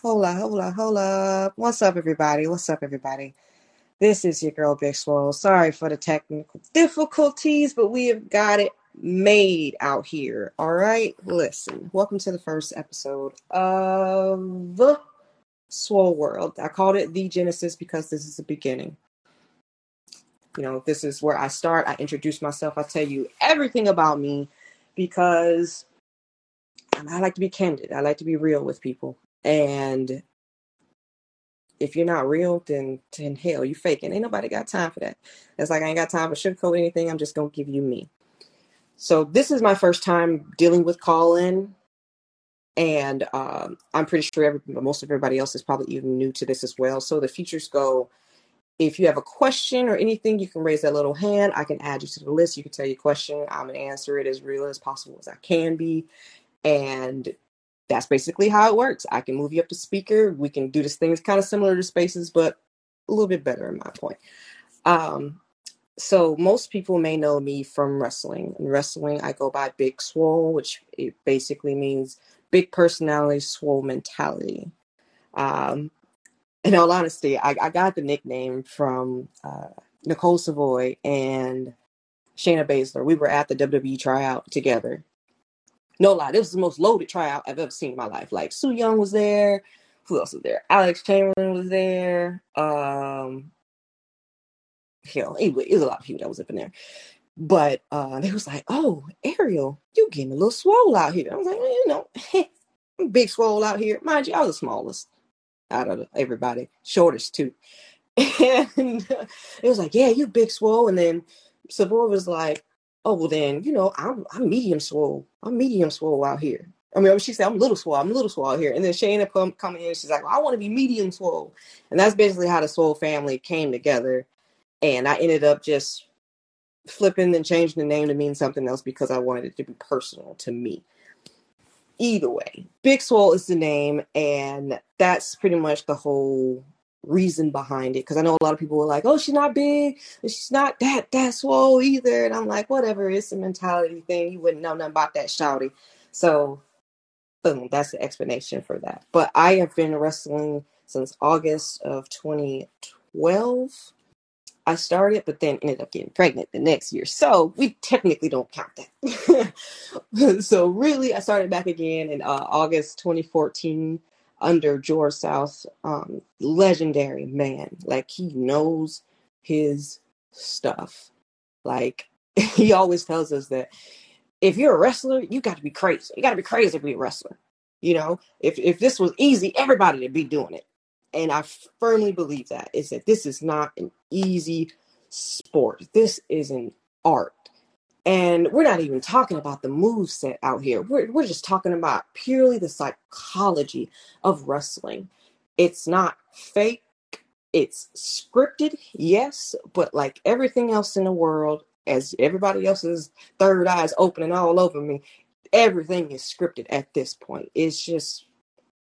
Hola, hola, hola. What's up, everybody? What's up, everybody? This is your girl, Big Swole. Sorry for the technical difficulties, but we have got it made out here. All right, listen. Welcome to the first episode of Swole World. I called it The Genesis because this is the beginning. You know, this is where I start. I introduce myself. I tell you everything about me because I like to be candid. I like to be real with people. And if you're not real, then then hell, you faking. Ain't nobody got time for that. It's like I ain't got time for sugarcoat anything. I'm just gonna give you me. So this is my first time dealing with Callin, and um, I'm pretty sure every, most of everybody else is probably even new to this as well. So the features go. If you have a question or anything, you can raise that little hand. I can add you to the list. You can tell your question. I'm gonna answer it as real as possible as I can be, and that's basically how it works. I can move you up to speaker. We can do this thing. It's kind of similar to spaces, but a little bit better in my point. Um, so most people may know me from wrestling. In wrestling, I go by Big Swole, which it basically means big personality, swole mentality. Um, in all honesty, I, I got the nickname from uh, Nicole Savoy and Shayna Baszler. We were at the WWE tryout together, no lie, this was the most loaded tryout I've ever seen in my life. Like Su Yung was there. Who else was there? Alex Chamberlain was there. Um, hell, it was, it was a lot of people that was up in there. But uh, they was like, "Oh, Ariel, you getting a little swole out here." I was like, well, "You know, big swole out here." Mind you, I was the smallest out of everybody, shortest too. And it was like, "Yeah, you big swole." And then Savoy was like, oh well then you know I'm I'm medium swole. I'm medium swole out here. I mean, she said I'm little swole. I'm little swole here. And then Shayna come coming in. She's like, well, I want to be medium swole. And that's basically how the swole family came together. And I ended up just flipping and changing the name to mean something else because I wanted it to be personal to me. Either way, Big Swole is the name, and that's pretty much the whole reason behind it because I know a lot of people were like, "Oh, she's not big, she's not that that swole either," and I'm like, "Whatever, it's a mentality thing. You wouldn't know nothing about that shouty." So, boom, that's the explanation for that. But I have been wrestling since August of 2012. I started, but then ended up getting pregnant the next year. So we technically don't count that. so really, I started back again in uh, August 2014 under George South, um, legendary man. Like he knows his stuff. Like he always tells us that if you're a wrestler, you got to be crazy. You got to be crazy to be a wrestler. You know, if if this was easy, everybody would be doing it. And I firmly believe that is that this is not an easy sport. This is an art. And we're not even talking about the move set out here. We're, we're just talking about purely the psychology of wrestling. It's not fake, it's scripted, yes, but like everything else in the world, as everybody else's third eyes opening all over me, everything is scripted at this point. It's just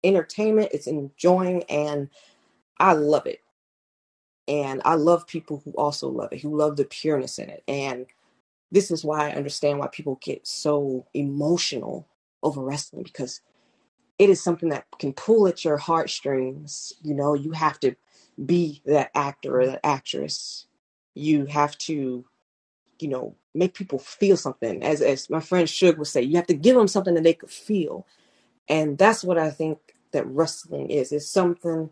entertainment, it's enjoying, and I love it. And I love people who also love it, who love the pureness in it. And this is why I understand why people get so emotional over wrestling because it is something that can pull at your heartstrings. You know, you have to be that actor or that actress. You have to, you know, make people feel something. As as my friend Suge would say, you have to give them something that they could feel. And that's what I think that wrestling is. It's something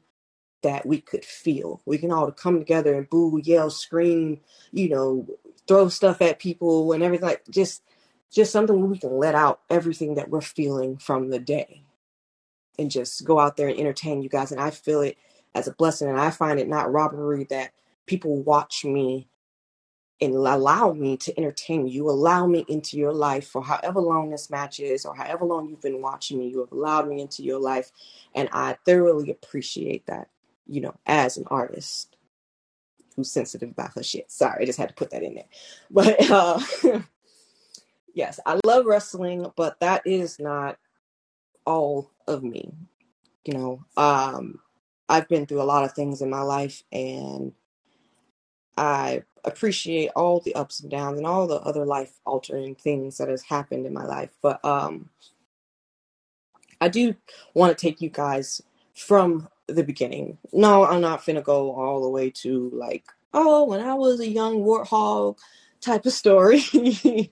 that we could feel. We can all come together and boo, yell, scream, you know, throw stuff at people and everything like just just something where we can let out everything that we're feeling from the day and just go out there and entertain you guys. And i feel it as a blessing and i find it not robbery that people watch me and allow me to entertain you allow me into your life for however long this match is or however long you've been watching me you have allowed me into your life. And i thoroughly appreciate that you know as an artist who's sensitive about her shit. Sorry, I just had to put that in there. But uh, yes, I love wrestling, but that is not all of me. You know, um, I've been through a lot of things in my life, and I appreciate all the ups and downs and all the other life altering things that has happened in my life. But um, I do want to take you guys from the beginning. No, I'm not finna go all the way to like, oh, when I was a young warthog type of story.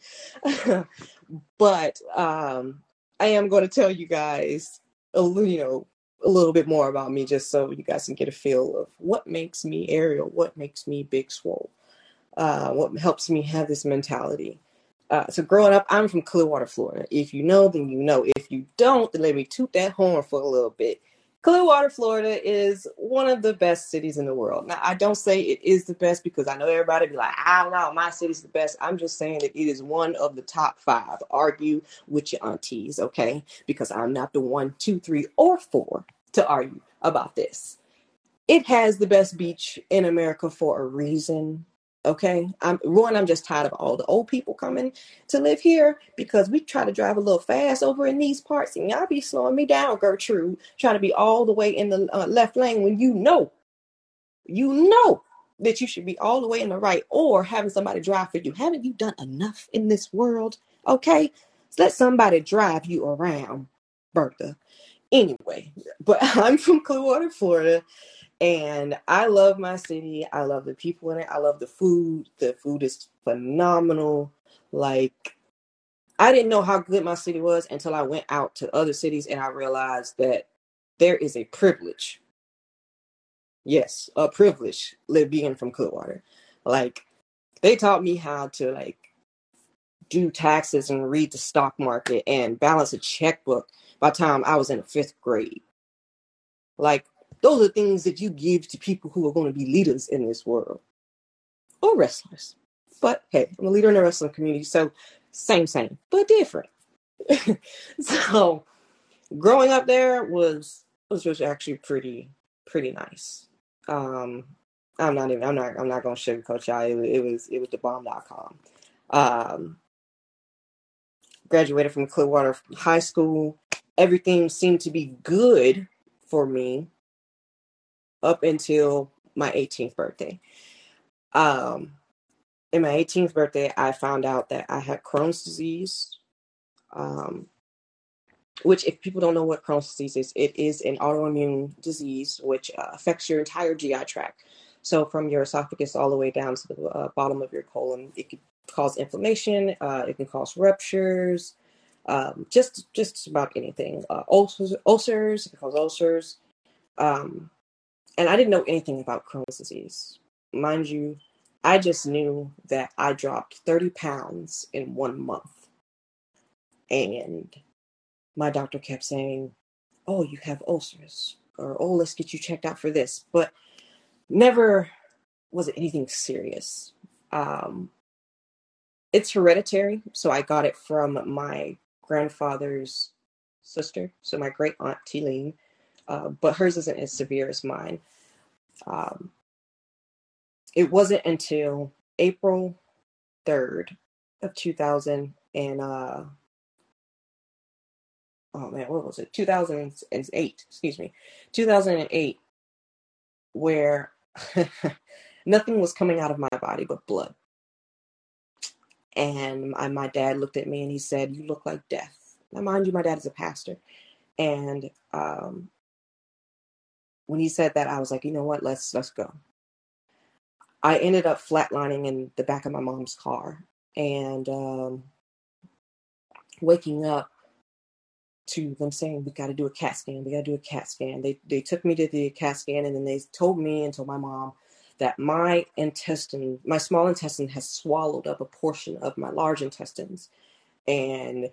but um, I am going to tell you guys, a, you know, a little bit more about me, just so you guys can get a feel of what makes me Ariel, what makes me Big Swole, uh, what helps me have this mentality. Uh, so growing up, I'm from Clearwater, Florida. If you know, then you know. If you don't, then let me toot that horn for a little bit. Clearwater, Florida is one of the best cities in the world. Now, I don't say it is the best because I know everybody be like, I don't know, my city's the best. I'm just saying that it is one of the top five. Argue with your aunties, okay? Because I'm not the one, two, three, or four to argue about this. It has the best beach in America for a reason. Okay. I'm one, I'm just tired of all the old people coming to live here because we try to drive a little fast over in these parts and y'all be slowing me down, Gertrude, trying to be all the way in the uh, left lane when you know, you know that you should be all the way in the right or having somebody drive for you. Haven't you done enough in this world? Okay. So let somebody drive you around, Bertha. Anyway, but I'm from Clearwater, Florida. And I love my city. I love the people in it. I love the food. The food is phenomenal. Like, I didn't know how good my city was until I went out to other cities and I realized that there is a privilege. Yes, a privilege live being from Clearwater. Like, they taught me how to like do taxes and read the stock market and balance a checkbook by time I was in the fifth grade. Like those are things that you give to people who are going to be leaders in this world or wrestlers. But hey, I'm a leader in the wrestling community, so same, same, but different. so growing up there was was just actually pretty pretty nice. Um, I'm not even I'm not I'm not gonna sugarcoat y'all. It, it was it was the bomb.com. Um, graduated from Clearwater High School. Everything seemed to be good for me up until my 18th birthday. Um, in my 18th birthday, I found out that I had Crohn's disease. Um, which, if people don't know what Crohn's disease is, it is an autoimmune disease which uh, affects your entire GI tract. So, from your esophagus all the way down to the uh, bottom of your colon, it can cause inflammation. Uh, it can cause ruptures. Um, just just about anything. Uh, ulcers, ulcers. It can cause ulcers. Um, and I didn't know anything about Crohn's disease. Mind you, I just knew that I dropped 30 pounds in one month. And my doctor kept saying, Oh, you have ulcers, or Oh, let's get you checked out for this. But never was it anything serious. Um, it's hereditary, so I got it from my grandfather's sister, so my great aunt Teeline uh, but hers isn't as severe as mine. Um, it wasn't until April 3rd of 2000 and uh, oh man, what was it? 2008, excuse me, 2008, where nothing was coming out of my body but blood. And my, my dad looked at me and he said, You look like death. Now, mind you, my dad is a pastor. And um, when he said that, I was like, you know what? Let's let's go. I ended up flatlining in the back of my mom's car and um, waking up to them saying we got to do a CAT scan. We got to do a CAT scan. They they took me to the CAT scan and then they told me and told my mom that my intestine, my small intestine, has swallowed up a portion of my large intestines, and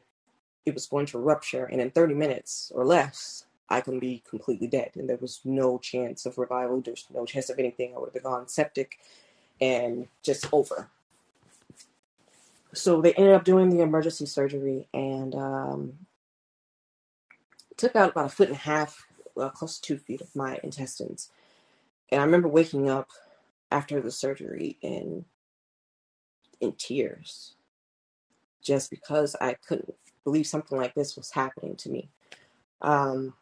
it was going to rupture. And in 30 minutes or less, I can be completely dead. And there was no chance of revival. There's no chance of anything. I would have gone septic and just over. So they ended up doing the emergency surgery and um, took out about a foot and a half, well, close to two feet of my intestines. And I remember waking up after the surgery in in tears, just because I couldn't believe something like this was happening to me. Um,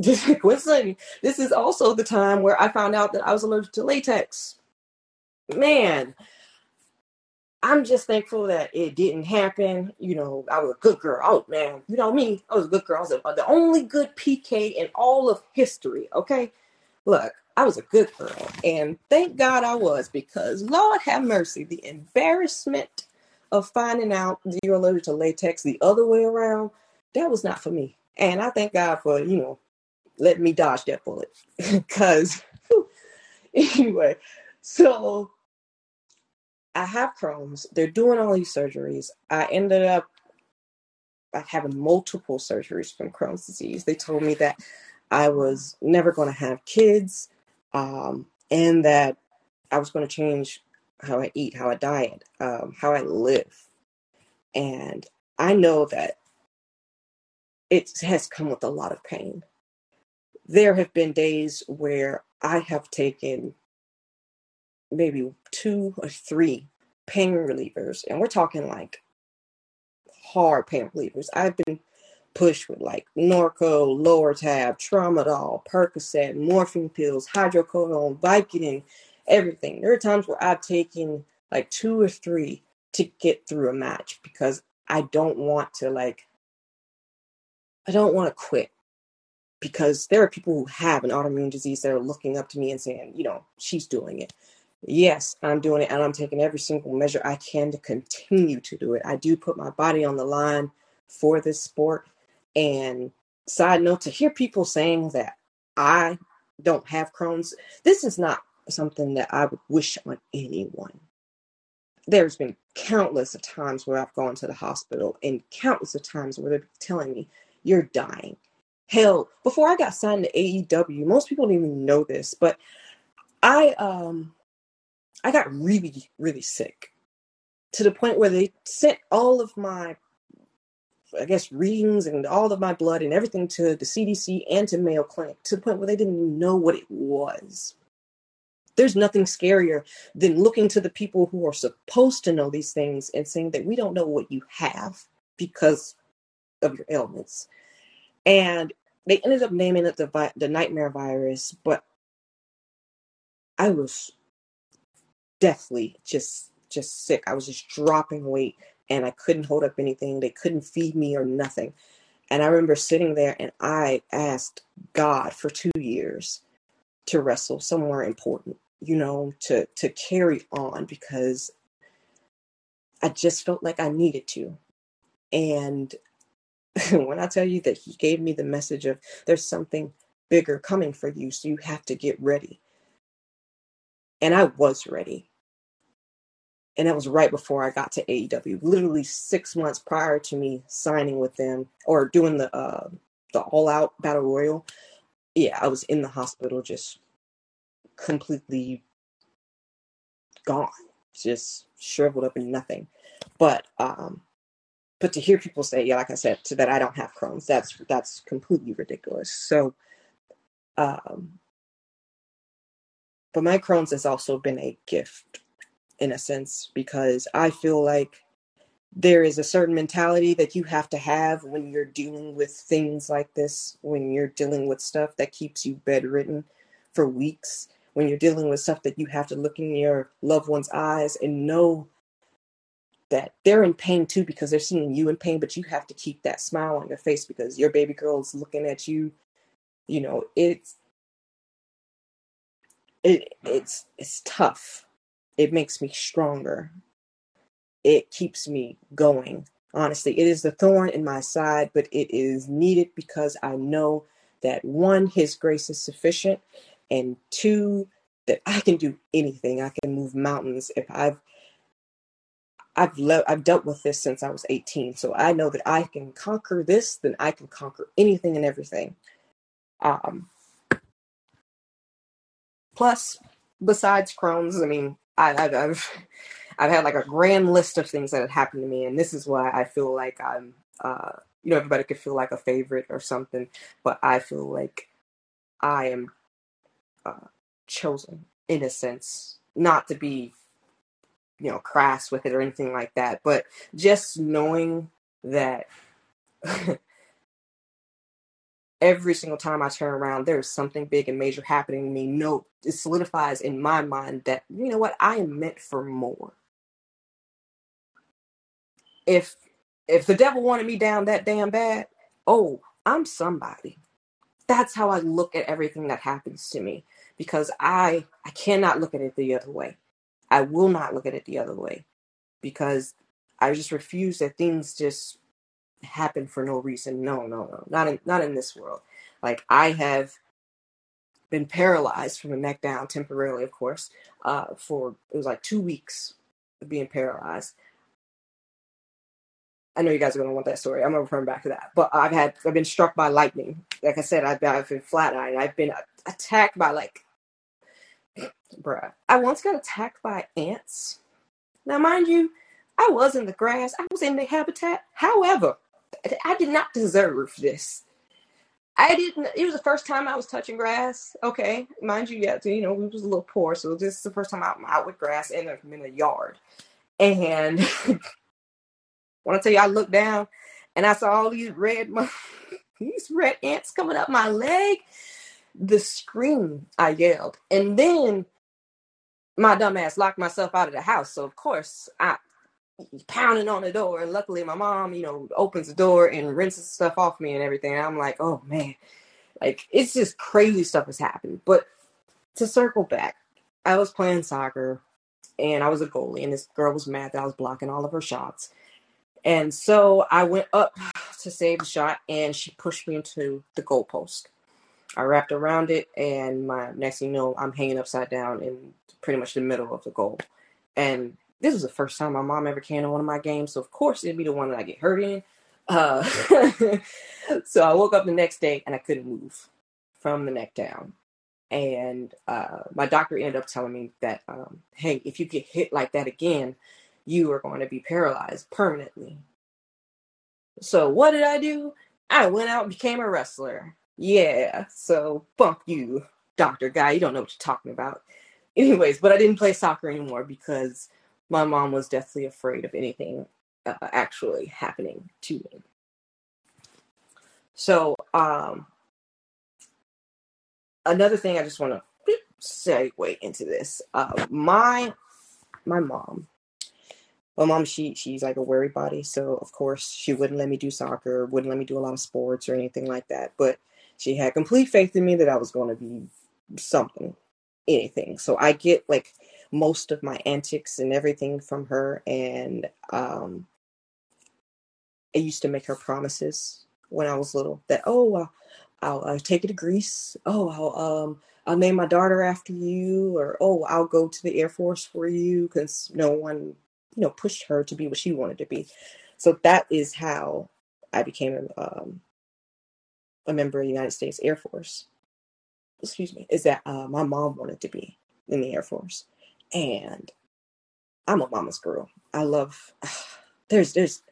coincidentally, this is also the time where I found out that I was allergic to latex. Man, I'm just thankful that it didn't happen. You know, I was a good girl. Oh man, you know me. I was a good girl. I was the only good PK in all of history. Okay, look, I was a good girl, and thank God I was because Lord have mercy, the embarrassment of finding out you're allergic to latex the other way around, that was not for me. And I thank God for you know letting me dodge that bullet because anyway, so I have Crohn's. They're doing all these surgeries. I ended up having multiple surgeries from Crohn's disease. They told me that I was never going to have kids, um, and that I was going to change how I eat, how I diet, um, how I live. And I know that it has come with a lot of pain. There have been days where I have taken maybe two or three pain relievers, and we're talking like hard pain relievers. I've been pushed with like Norco, Lortab, Tramadol, Percocet, morphine pills, hydrocodone, Vicodin, everything. There are times where I've taken like two or three to get through a match because I don't want to like I don't want to quit because there are people who have an autoimmune disease that are looking up to me and saying, you know, she's doing it. Yes, I'm doing it and I'm taking every single measure I can to continue to do it. I do put my body on the line for this sport. And side note to hear people saying that I don't have Crohn's, this is not something that I would wish on anyone. There's been countless of times where I've gone to the hospital and countless of times where they're telling me, you're dying. Hell, before I got signed to AEW, most people don't even know this, but I um I got really, really sick to the point where they sent all of my, I guess, readings and all of my blood and everything to the CDC and to Mayo Clinic to the point where they didn't even know what it was. There's nothing scarier than looking to the people who are supposed to know these things and saying that we don't know what you have because of your ailments. And they ended up naming it the the nightmare virus, but I was deathly just just sick. I was just dropping weight and I couldn't hold up anything. They couldn't feed me or nothing. And I remember sitting there and I asked God for 2 years to wrestle somewhere important, you know, to to carry on because I just felt like I needed to. And when I tell you that he gave me the message of there's something bigger coming for you, so you have to get ready. And I was ready and that was right before I got to AEW. Literally six months prior to me signing with them or doing the uh, the All Out Battle Royal. Yeah, I was in the hospital, just completely gone, just shriveled up and nothing. But um, but to hear people say, yeah, like I said, that I don't have Crohn's, that's that's completely ridiculous. So, um, but my Crohn's has also been a gift in a sense because I feel like there is a certain mentality that you have to have when you're dealing with things like this, when you're dealing with stuff that keeps you bedridden for weeks, when you're dealing with stuff that you have to look in your loved one's eyes and know that they're in pain too because they're seeing you in pain, but you have to keep that smile on your face because your baby girl is looking at you. You know, it's it it's it's tough it makes me stronger. It keeps me going. Honestly, it is the thorn in my side, but it is needed because I know that one, His grace is sufficient, and two, that I can do anything. I can move mountains if I've I've le- I've dealt with this since I was 18, so I know that I can conquer this. Then I can conquer anything and everything. Um, plus, besides Crohn's, I mean, I, I've, I've I've had like a grand list of things that had happened to me, and this is why I feel like I'm. Uh, you know, everybody could feel like a favorite or something, but I feel like I am uh, chosen in a sense, not to be, you know, crass with it or anything like that, but just knowing that every single time I turn around, there's something big and major happening to me. No, it solidifies in my mind that, you know what, I am meant for more. if if the devil wanted me down that damn bad, oh, I'm somebody. That's how I look at everything that happens to me because I I cannot look at it the other way. I will not look at it the other way because I just refuse that things just happen for no reason. No, no, no. Not in not in this world. Like I have been paralyzed from the neck down temporarily, of course, uh, for it was like two weeks of being paralyzed. I know you guys are gonna want that story. I'm gonna refer back to that. But I've had I've been struck by lightning. Like I said, I've, I've been flat eyed. I've been attacked by like, bruh. I once got attacked by ants. Now, mind you, I was in the grass. I was in the habitat. However, I did not deserve this. I didn't. It was the first time I was touching grass. Okay, mind you, yeah, you know, we was a little poor, so this is the first time I'm out with grass in a, in a yard. And when I tell you, I looked down and I saw all these red, these red ants coming up my leg. The scream I yelled, and then my dumbass locked myself out of the house. So of course I pounding on the door. And luckily, my mom, you know, opens the door and rinses stuff off me and everything. And I'm like, oh man, like it's just crazy stuff has happened. But to circle back, I was playing soccer and I was a goalie, and this girl was mad that I was blocking all of her shots. And so I went up to save the shot, and she pushed me into the goalpost. I wrapped around it, and my next thing you know, I'm hanging upside down in pretty much the middle of the goal. And this was the first time my mom ever came to one of my games, so of course it'd be the one that I get hurt in. Uh, so I woke up the next day and I couldn't move from the neck down. And uh, my doctor ended up telling me that, um, hey, if you get hit like that again, you are going to be paralyzed permanently. So what did I do? I went out and became a wrestler. Yeah, so fuck you, doctor guy. You don't know what you're talking about. Anyways, but I didn't play soccer anymore because my mom was deathly afraid of anything uh, actually happening to me. So, um, another thing I just want to segue into this. Uh, my my mom, my mom, she she's like a worry body, so of course she wouldn't let me do soccer, wouldn't let me do a lot of sports or anything like that. But she had complete faith in me that I was going to be something, anything. So I get like most of my antics and everything from her. And um, I used to make her promises when I was little that, oh, I'll, I'll, I'll take you to Greece. Oh, I'll, um, I'll name my daughter after you. Or, oh, I'll go to the Air Force for you because no one, you know, pushed her to be what she wanted to be. So that is how I became um, a member of the United States Air Force. Excuse me, is that uh, my mom wanted to be in the Air Force and I'm a mama's girl. I love there's there's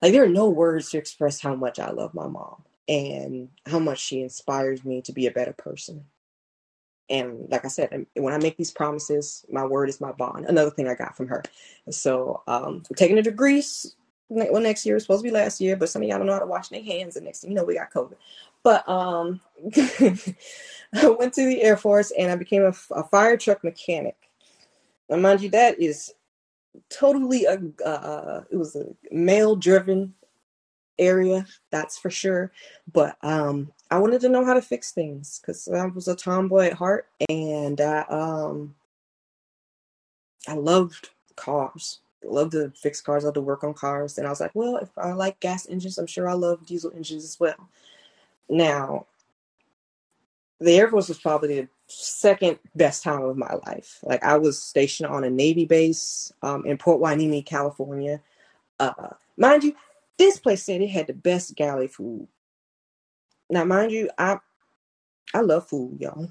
like there are no words to express how much I love my mom and how much she inspires me to be a better person. And like I said, when I make these promises, my word is my bond. Another thing I got from her. So um, I'm taking it to Greece. Well, next year was supposed to be last year, but some of y'all don't know how to wash their hands, and next thing you know, we got COVID. But um, I went to the Air Force and I became a, a fire truck mechanic now, mind you, that is totally a uh, it was a male driven area, that's for sure. But um, I wanted to know how to fix things because I was a tomboy at heart, and I um, I loved cars. I loved to fix cars. love to work on cars, and I was like, well, if I like gas engines, I'm sure I love diesel engines as well. Now, the Air Force was probably the second best time of my life. Like I was stationed on a Navy base um, in Port Hueneme, California. Uh, mind you, this place said it had the best galley food. Now, mind you, I I love food, y'all.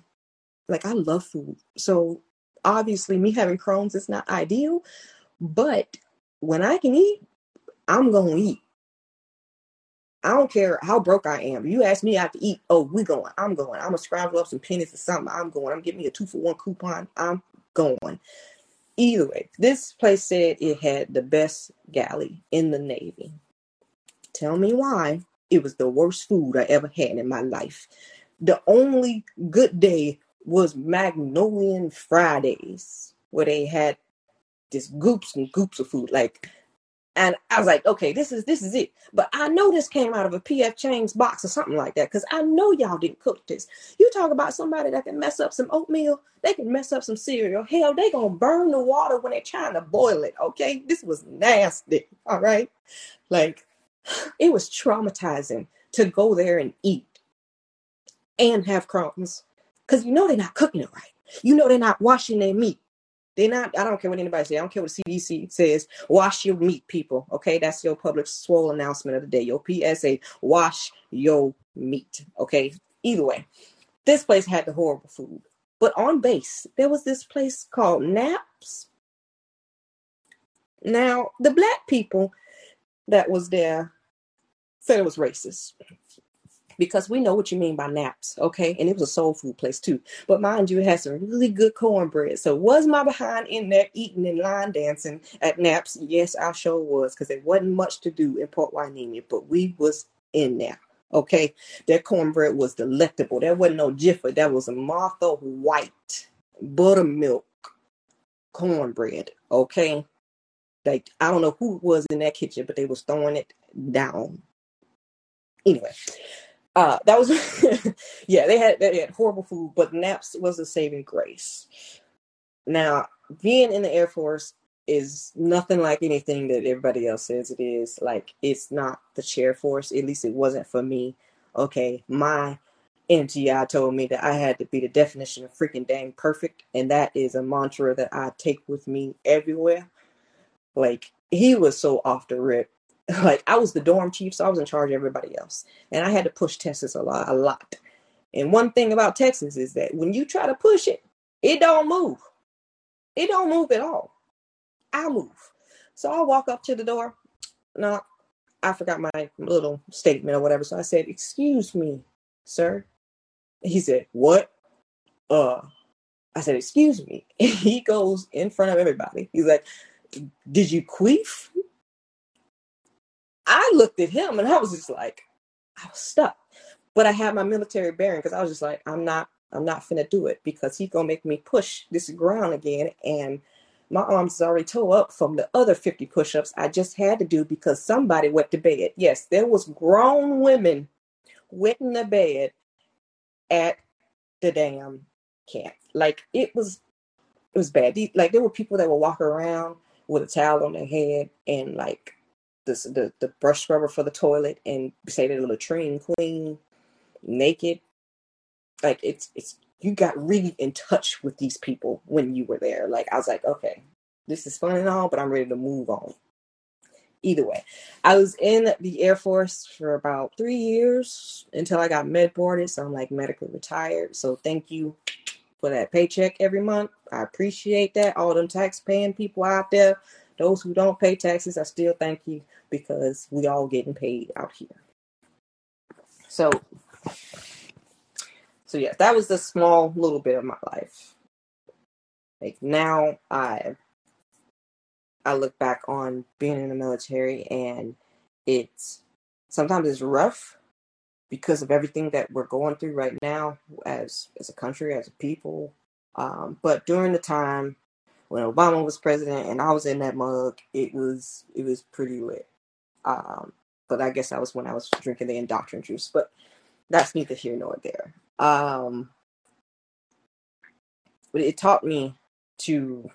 Like I love food. So obviously, me having Crohn's is not ideal, but when I can eat, I'm gonna eat. I don't care how broke I am. You ask me, I have to eat. Oh, we going. I'm going. I'm gonna scramble up some pennies or something. I'm going. I'm giving me a two for one coupon. I'm going. Either way, this place said it had the best galley in the Navy. Tell me why. It was the worst food I ever had in my life. The only good day was Mongolian Fridays, where they had just goops and goops of food. Like And I was like, okay, this is this is it. But I know this came out of a PF Chang's box or something like that because I know y'all didn't cook this. You talk about somebody that can mess up some oatmeal, they can mess up some cereal. Hell, they gonna burn the water when they're trying to boil it. Okay, this was nasty. All right, like it was traumatizing to go there and eat and have crumbs because you know they're not cooking it right. You know they're not washing their meat. They're not, I don't care what anybody says. I don't care what the CDC says. Wash your meat, people. Okay. That's your public swole announcement of the day. Your PSA, wash your meat. Okay. Either way, this place had the horrible food. But on base, there was this place called Naps. Now, the black people that was there said it was racist because we know what you mean by naps, okay? And it was a soul food place too. But mind you, it had some really good cornbread. So was my behind in there eating and line dancing at naps? Yes, I sure was, because there wasn't much to do in Port Hueneme, but we was in there. Okay, that cornbread was delectable. There wasn't no Jiffy. That was a Martha White buttermilk cornbread. Okay, like I don't know who was in that kitchen, but they was throwing it down. Anyway, uh, that was yeah. They had they had horrible food, but naps was a saving grace. Now, being in the Air Force is nothing like anything that everybody else says it is. Like it's not the chair force. At least it wasn't for me. Okay, my MTI told me that I had to be the definition of freaking dang perfect, and that is a mantra that I take with me everywhere. Like he was so off the rip like I was the dorm chief, so I was in charge of everybody else, and I had to push Texas a lot, a lot. And one thing about Texas is that when you try to push it, it don't move. It don't move at all. I move. So I walk up to the door. No, I forgot my little statement or whatever. So I said, "Excuse me, sir." He said, "What?" Uh, I said, "Excuse me." he goes in front of everybody. He's like, "Did you queef?" I looked at him and I was just like, I was stuck. But I had my military bearing because I was just like, I'm not, I'm not finna do it because he's gonna make me push this ground again. And my arms is already tore up from the other 50 push-ups I just had to do because somebody went to bed. Yes, there was grown women went in the bed at the damn camp. Like it was it was bad. Like there were people that would walk around with a towel on their head and like the, the, the brush scrubber for the toilet and say they're the latrine queen naked. Like it's it's you got really in touch with these people when you were there. Like I was like, okay, this is fun and all, but I'm ready to move on. Either way, I was in the Air Force for about three years until I got med boarded, so I'm like medically retired. So thank you for that paycheck every month. I appreciate that. All them tax paying people out there those who don't pay taxes, I still thank you because we all getting paid out here. So, so yeah, that was a small little bit of my life. Like now, I I look back on being in the military, and it's sometimes it's rough because of everything that we're going through right now as as a country, as a people. Um, but during the time when Obama was president and I was in that mug, it was it was pretty lit. Um, but I guess that was when I was drinking the indoctrined juice. But that's neither here nor there. Um, but it taught me to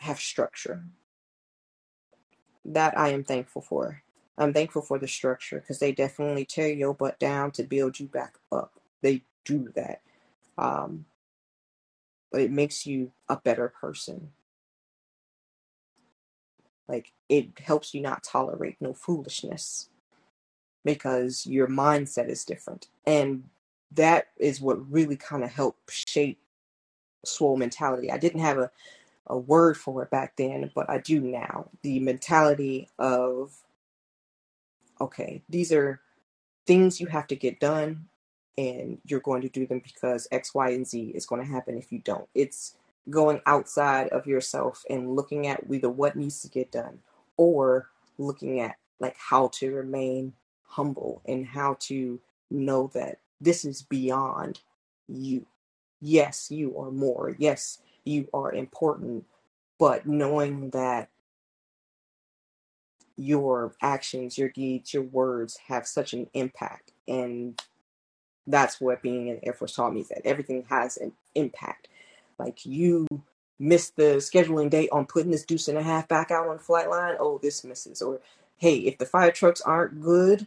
have structure. That I am thankful for. I'm thankful for the structure because they definitely tear your butt down to build you back up. They do that. Um, but it makes you a better person. Like it helps you not tolerate no foolishness because your mindset is different. And that is what really kind of helped shape swole mentality. I didn't have a, a word for it back then, but I do now. The mentality of okay, these are things you have to get done and you're going to do them because X, Y, and Z is going to happen if you don't. It's going outside of yourself and looking at either what needs to get done or looking at like how to remain humble and how to know that this is beyond you. Yes, you are more. Yes, you are important, but knowing that your actions, your deeds, your words have such an impact. And that's what being in the Air Force taught me that everything has an impact. Like you missed the scheduling date on putting this deuce and a half back out on flight line. Oh, this misses. Or hey, if the fire trucks aren't good,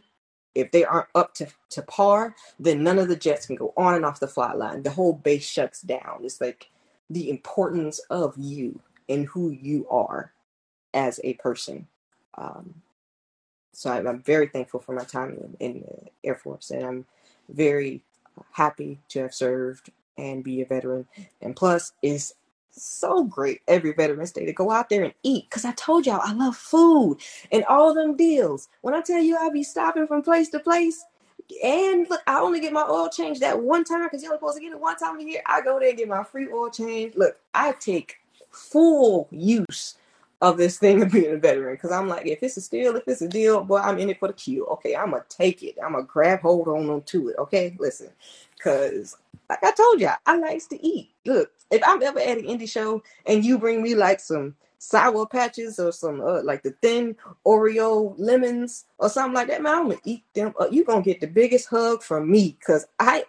if they aren't up to, to par, then none of the jets can go on and off the flight line. The whole base shuts down. It's like the importance of you and who you are as a person. Um, so I'm, I'm, very thankful for my time in, in, the Air Force, and I'm very happy to have served and be a veteran. And plus, it's so great every Veterans Day to go out there and eat. Cause I told y'all I love food and all them deals. When I tell you I be stopping from place to place, and look, I only get my oil change that one time because you're only supposed to get it one time a year. I go there and get my free oil change. Look, I take full use of this thing of being a veteran because I'm like, if it's a steal, if it's a deal, boy, I'm in it for the kill. Okay, I'm gonna take it. I'm gonna grab hold on to it. Okay, listen, because like I told y'all, I likes to eat. Look, if I'm ever at an indie show and you bring me like some sour patches or some uh, like the thin Oreo lemons or something like that, man, I'm gonna eat them. You gonna get the biggest hug from me because I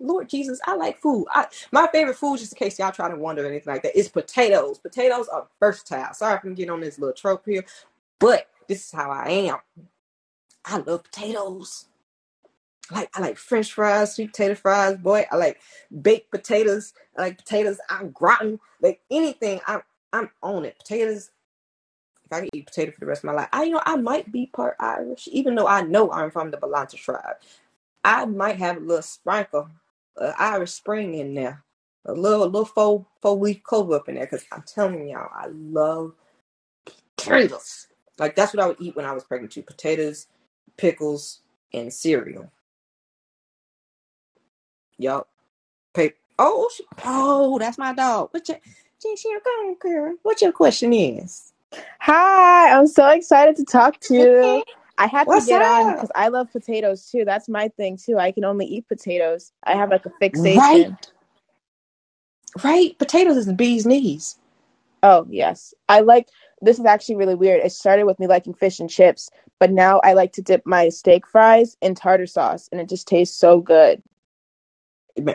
Lord Jesus, I like food. I my favorite food, just in case y'all try to wonder or anything like that, is potatoes. Potatoes are versatile. Sorry if I'm getting on this little trope here, but this is how I am. I love potatoes. I like I like French fries, sweet potato fries, boy. I like baked potatoes. I like potatoes. I'm gratin. Like anything, I'm I'm on it. Potatoes. If I could eat potato for the rest of my life, I you know I might be part Irish, even though I know I'm from the Balanta tribe. I might have a little sprinkle of uh, Irish Spring in there, a little a little four four leaf clover up in there. Because I'm telling y'all, I love potatoes. Like that's what I would eat when I was pregnant too: potatoes, pickles, and cereal. Yup. Paper. Oh, she, oh, that's my dog. What your, what your question is? Hi, I'm so excited to talk to you. I had What's to get up? on because I love potatoes too. That's my thing too. I can only eat potatoes. I have like a fixation. Right. Right. Potatoes is the bee's knees. Oh yes. I like this is actually really weird. It started with me liking fish and chips, but now I like to dip my steak fries in tartar sauce and it just tastes so good.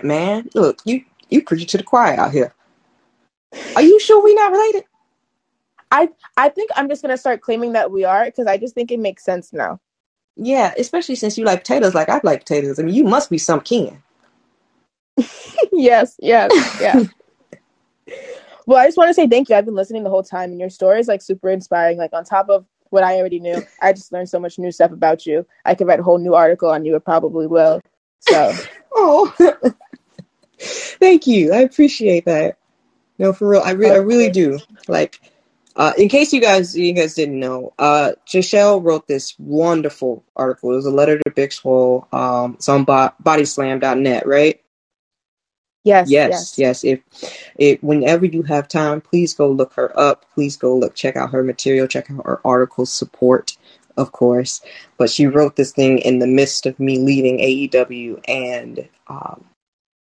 Man, look, you you preach to the choir out here. Are you sure we not related? I I think I'm just gonna start claiming that we are because I just think it makes sense now. Yeah, especially since you like potatoes like I like potatoes. I mean, you must be some king. yes, yes, yeah. well, I just want to say thank you. I've been listening the whole time, and your story is like super inspiring. Like on top of what I already knew, I just learned so much new stuff about you. I could write a whole new article on you. It probably will. So, oh, thank you. I appreciate that. No, for real, I, re- I really do. Like, uh, in case you guys you guys didn't know, uh, Giselle wrote this wonderful article. It was a letter to Big Swole. Um, it's on bo- bodyslam.net, right? Yes, yes, yes, yes. If, if whenever you have time, please go look her up. Please go look, check out her material, check out her article, support, of course. But she wrote this thing in the midst of me leaving AEW, and um,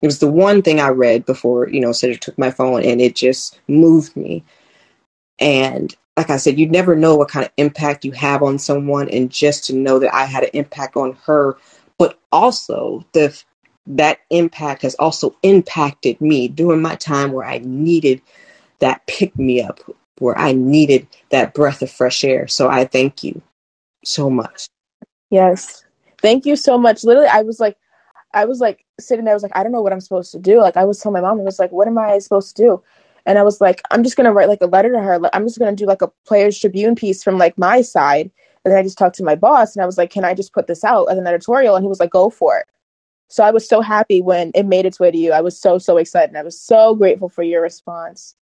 it was the one thing I read before you know Cedric took my phone, and it just moved me and like I said, you never know what kind of impact you have on someone, and just to know that I had an impact on her, but also the that impact has also impacted me during my time where I needed that pick me up, where I needed that breath of fresh air. So I thank you so much. Yes. Thank you so much. Literally, I was like, I was like sitting there, I was like, I don't know what I'm supposed to do. Like, I was telling my mom, I was like, what am I supposed to do? And I was like, I'm just gonna write like a letter to her. I'm just gonna do like a Players Tribune piece from like my side. And then I just talked to my boss, and I was like, Can I just put this out as an editorial? And he was like, Go for it. So I was so happy when it made its way to you. I was so so excited. And I was so grateful for your response.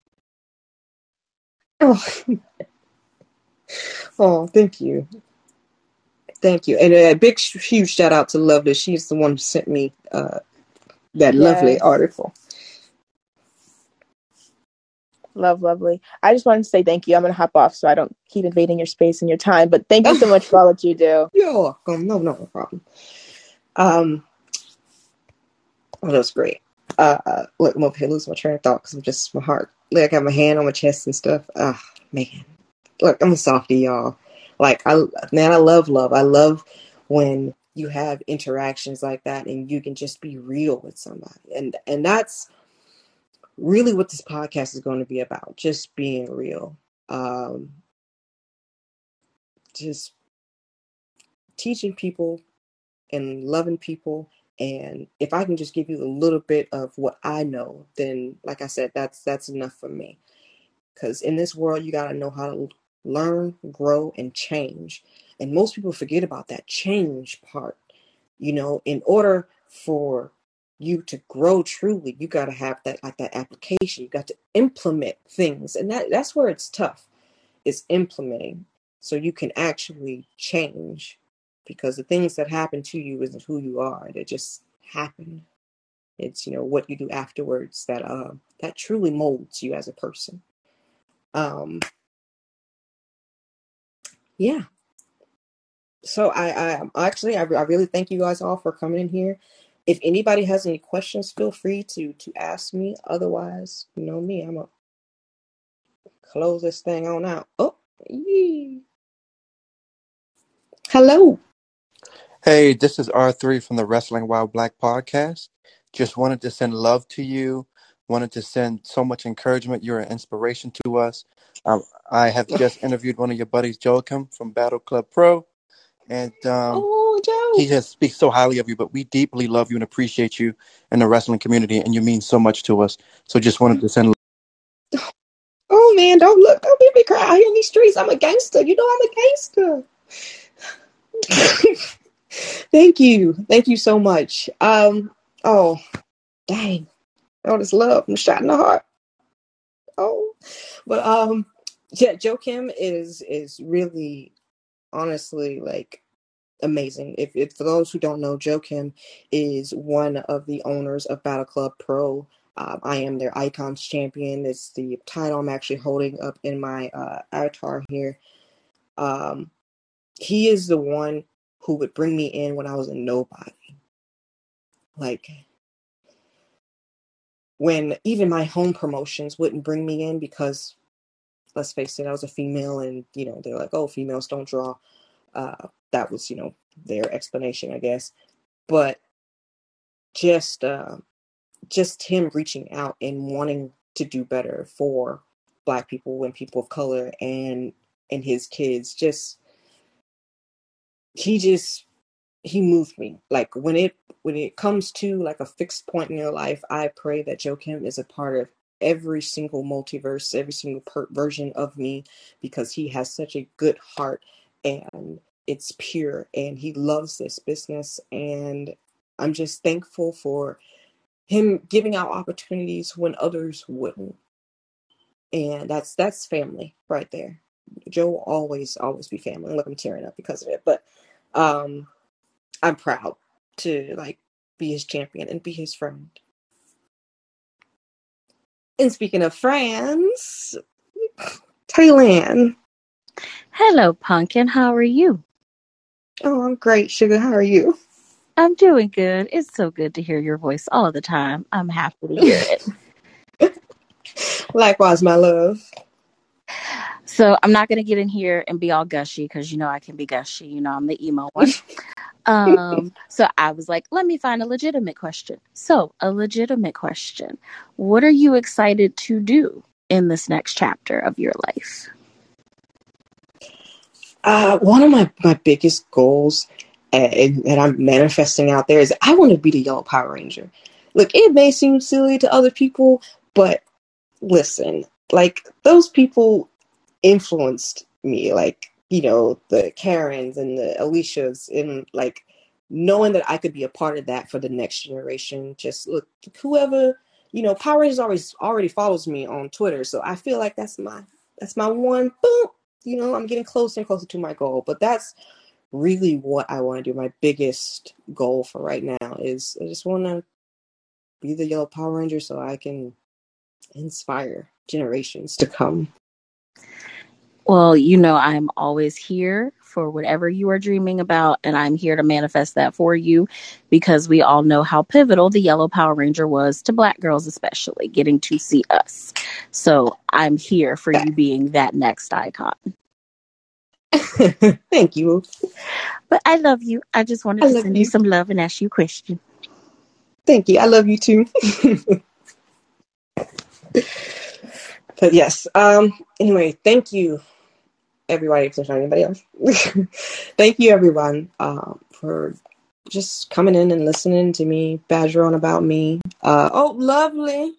Oh, oh thank you. Thank you. And a big, huge shout out to Lovely. She's the one who sent me uh, that yes. lovely article. Love, lovely. I just wanted to say thank you. I'm gonna hop off so I don't keep invading your space and your time. But thank you so much for all that you do. You're welcome. No, no problem. Um, well, that was great. Uh, look, I'm over here my train of thought because I'm just my heart. Like I got my hand on my chest and stuff. Ah, oh, man. Look, I'm a softie, y'all. Like I man, I love love. I love when you have interactions like that and you can just be real with somebody. And and that's really what this podcast is going to be about, just being real. Um just teaching people and loving people. And if i can just give you a little bit of what i know then like i said that's that's enough for me. Because in this world you got to know how to learn grow and change. And most people forget about that change part you know in order for you to grow truly you got to have that like that application. You got to implement things and that that's where it's tough is implementing so you can actually change because the things that happen to you isn't who you are they just happen. It's you know what you do afterwards that uh that truly molds you as a person. Um yeah. So i i actually I, I really thank you guys all for coming in here if anybody has any questions feel free to to ask me otherwise you know me i'm gonna close this thing on out oh yee. hello Hey, this is R3 from the Wrestling While Black podcast. Just wanted to send love to you. Wanted to send so much encouragement. You're an inspiration to us. Um, I have just interviewed one of your buddies, Joachim from Battle Club Pro, and um, oh joe he just speaks so highly of you. But we deeply love you and appreciate you in the wrestling community, and you mean so much to us. So just wanted to send. Oh man, don't look, don't make me cry out here in these streets. I'm a gangster. You know I'm a gangster. Thank you. Thank you so much. Um, oh, dang. All this love and shot in the heart. Oh. But um yeah, Joe Kim is is really honestly like amazing. If, if for those who don't know, Joe Kim is one of the owners of Battle Club Pro. Um, I am their Icons champion. It's the title I'm actually holding up in my uh, avatar here. Um, he is the one who would bring me in when I was a nobody. Like when even my home promotions wouldn't bring me in because let's face it, I was a female and you know, they're like, oh, females don't draw. Uh, that was, you know, their explanation, I guess. But just uh, just him reaching out and wanting to do better for black people and people of color and and his kids just he just he moved me like when it when it comes to like a fixed point in your life i pray that joe kim is a part of every single multiverse every single per- version of me because he has such a good heart and it's pure and he loves this business and i'm just thankful for him giving out opportunities when others wouldn't and that's that's family right there joe will always always be family look i'm tearing up because of it but um i'm proud to like be his champion and be his friend and speaking of friends Thailand. Hello, Pumpkin. How are you? Oh, I'm great, Sugar. How are you? I'm doing good. It's so good to hear your voice all the time. I'm happy to hear it. Likewise, my love. So I'm not going to get in here and be all gushy because you know I can be gushy. You know I'm the emo one. um, so I was like, let me find a legitimate question. So a legitimate question: What are you excited to do in this next chapter of your life? Uh, one of my, my biggest goals and, and I'm manifesting out there is I want to be the Yellow Power Ranger. Look, it may seem silly to other people, but listen, like those people influenced me, like, you know, the Karens and the Alicias, and like knowing that I could be a part of that for the next generation. Just look, whoever, you know, Power Rangers always already follows me on Twitter, so I feel like that's my that's my one boom. You know, I'm getting closer and closer to my goal, but that's really what I want to do. My biggest goal for right now is I just want to be the Yellow Power Ranger so I can inspire generations to come. Well, you know, I'm always here for whatever you are dreaming about, and I'm here to manifest that for you because we all know how pivotal the Yellow Power Ranger was to Black girls, especially getting to see us. So I'm here for you being that next icon. Thank you. But I love you. I just wanted I to send you. you some love and ask you a question. Thank you. I love you too. but yes. Um. Anyway, thank you, everybody. If there's not anybody else, thank you, everyone, um, for just coming in and listening to me badger on about me. Uh. Oh, lovely.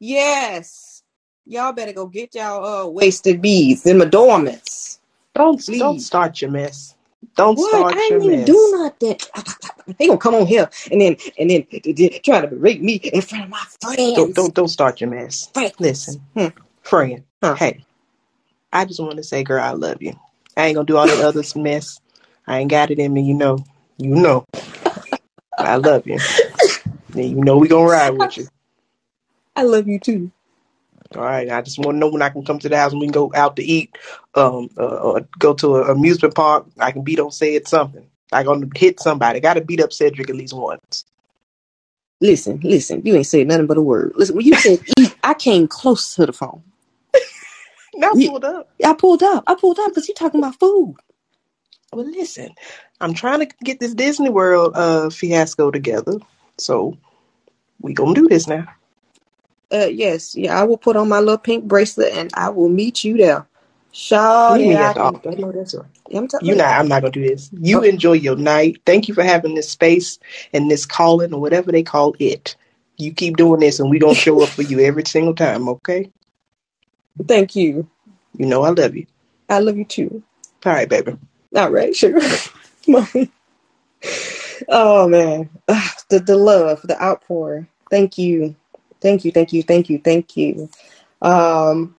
Yes. Y'all better go get y'all uh wasted bees in my dormants. Don't don't start your mess. Don't What? start I your even mess. do nothing. They gonna come on here and then and then try to berate me in front of my friends. Don't don't don't start your mess. Friends. Listen, Hmm. friend. Huh. Hey, I just want to say, girl, I love you. I ain't gonna do all that other mess. I ain't got it in me, you know. You know. I love you. And you know we gonna ride with you. I love you too. All right. I just want to know when I can come to the house and we can go out to eat, um, uh, or go to an amusement park. I can beat on said something. I gonna hit somebody. Got to beat up Cedric at least once. Listen, listen. You ain't said nothing but a word. Listen, when you said eat, I came close to the phone. Now You- pulled up. I pulled up. I pulled up because you talking about food. Well, listen, I'm trying to get this Disney World uh fiasco together, so we gonna do this now. Uh, yes, yeah. I will put on my little pink bracelet and I will meet you there. Shaw, Meet me yeah, at the I. I know that's right. I'm telling You not. I'm not gonna do this. You Oh. enjoy your night. Thank you for having this space and this Callin or whatever they call it. You keep doing this, and we gonna show up for you every single time. Okay? Thank you. You know I love you. I love you too. All right, baby. All right, sure. Mommy. oh man, Ah, the the love, the outpour. Thank you, thank you, thank you, thank you, thank you. Um,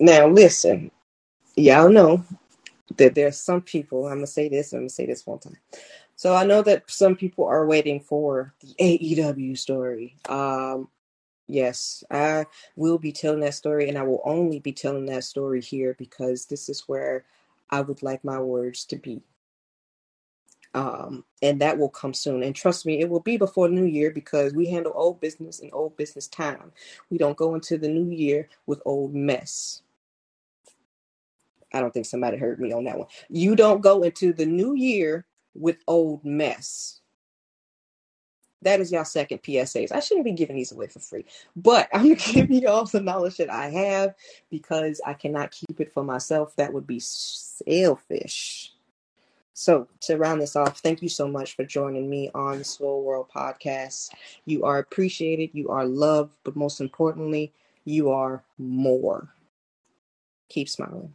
now listen, y'all know that there's some people. I'm gonna say this. I'm gonna say this one time. So I know that some people are waiting for the AEW story. Um, yes, I will be telling that story, and I will only be telling that story here because this is where I would like my words to be. Um, and that will come soon. And trust me, it will be before New Year because we handle old business in old business time. We don't go into the new year with old mess. I don't think somebody heard me on that one. You don't go into the new year with old mess. That is y'all second PSAs. I shouldn't be giving these away for free, but I'm giving y'all the knowledge that I have because I cannot keep it for myself. That would be selfish. So to round this off, thank you so much for joining me on the Swole World podcast. You are appreciated, you are loved, but most importantly, you are more. Keep smiling.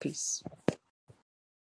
Peace.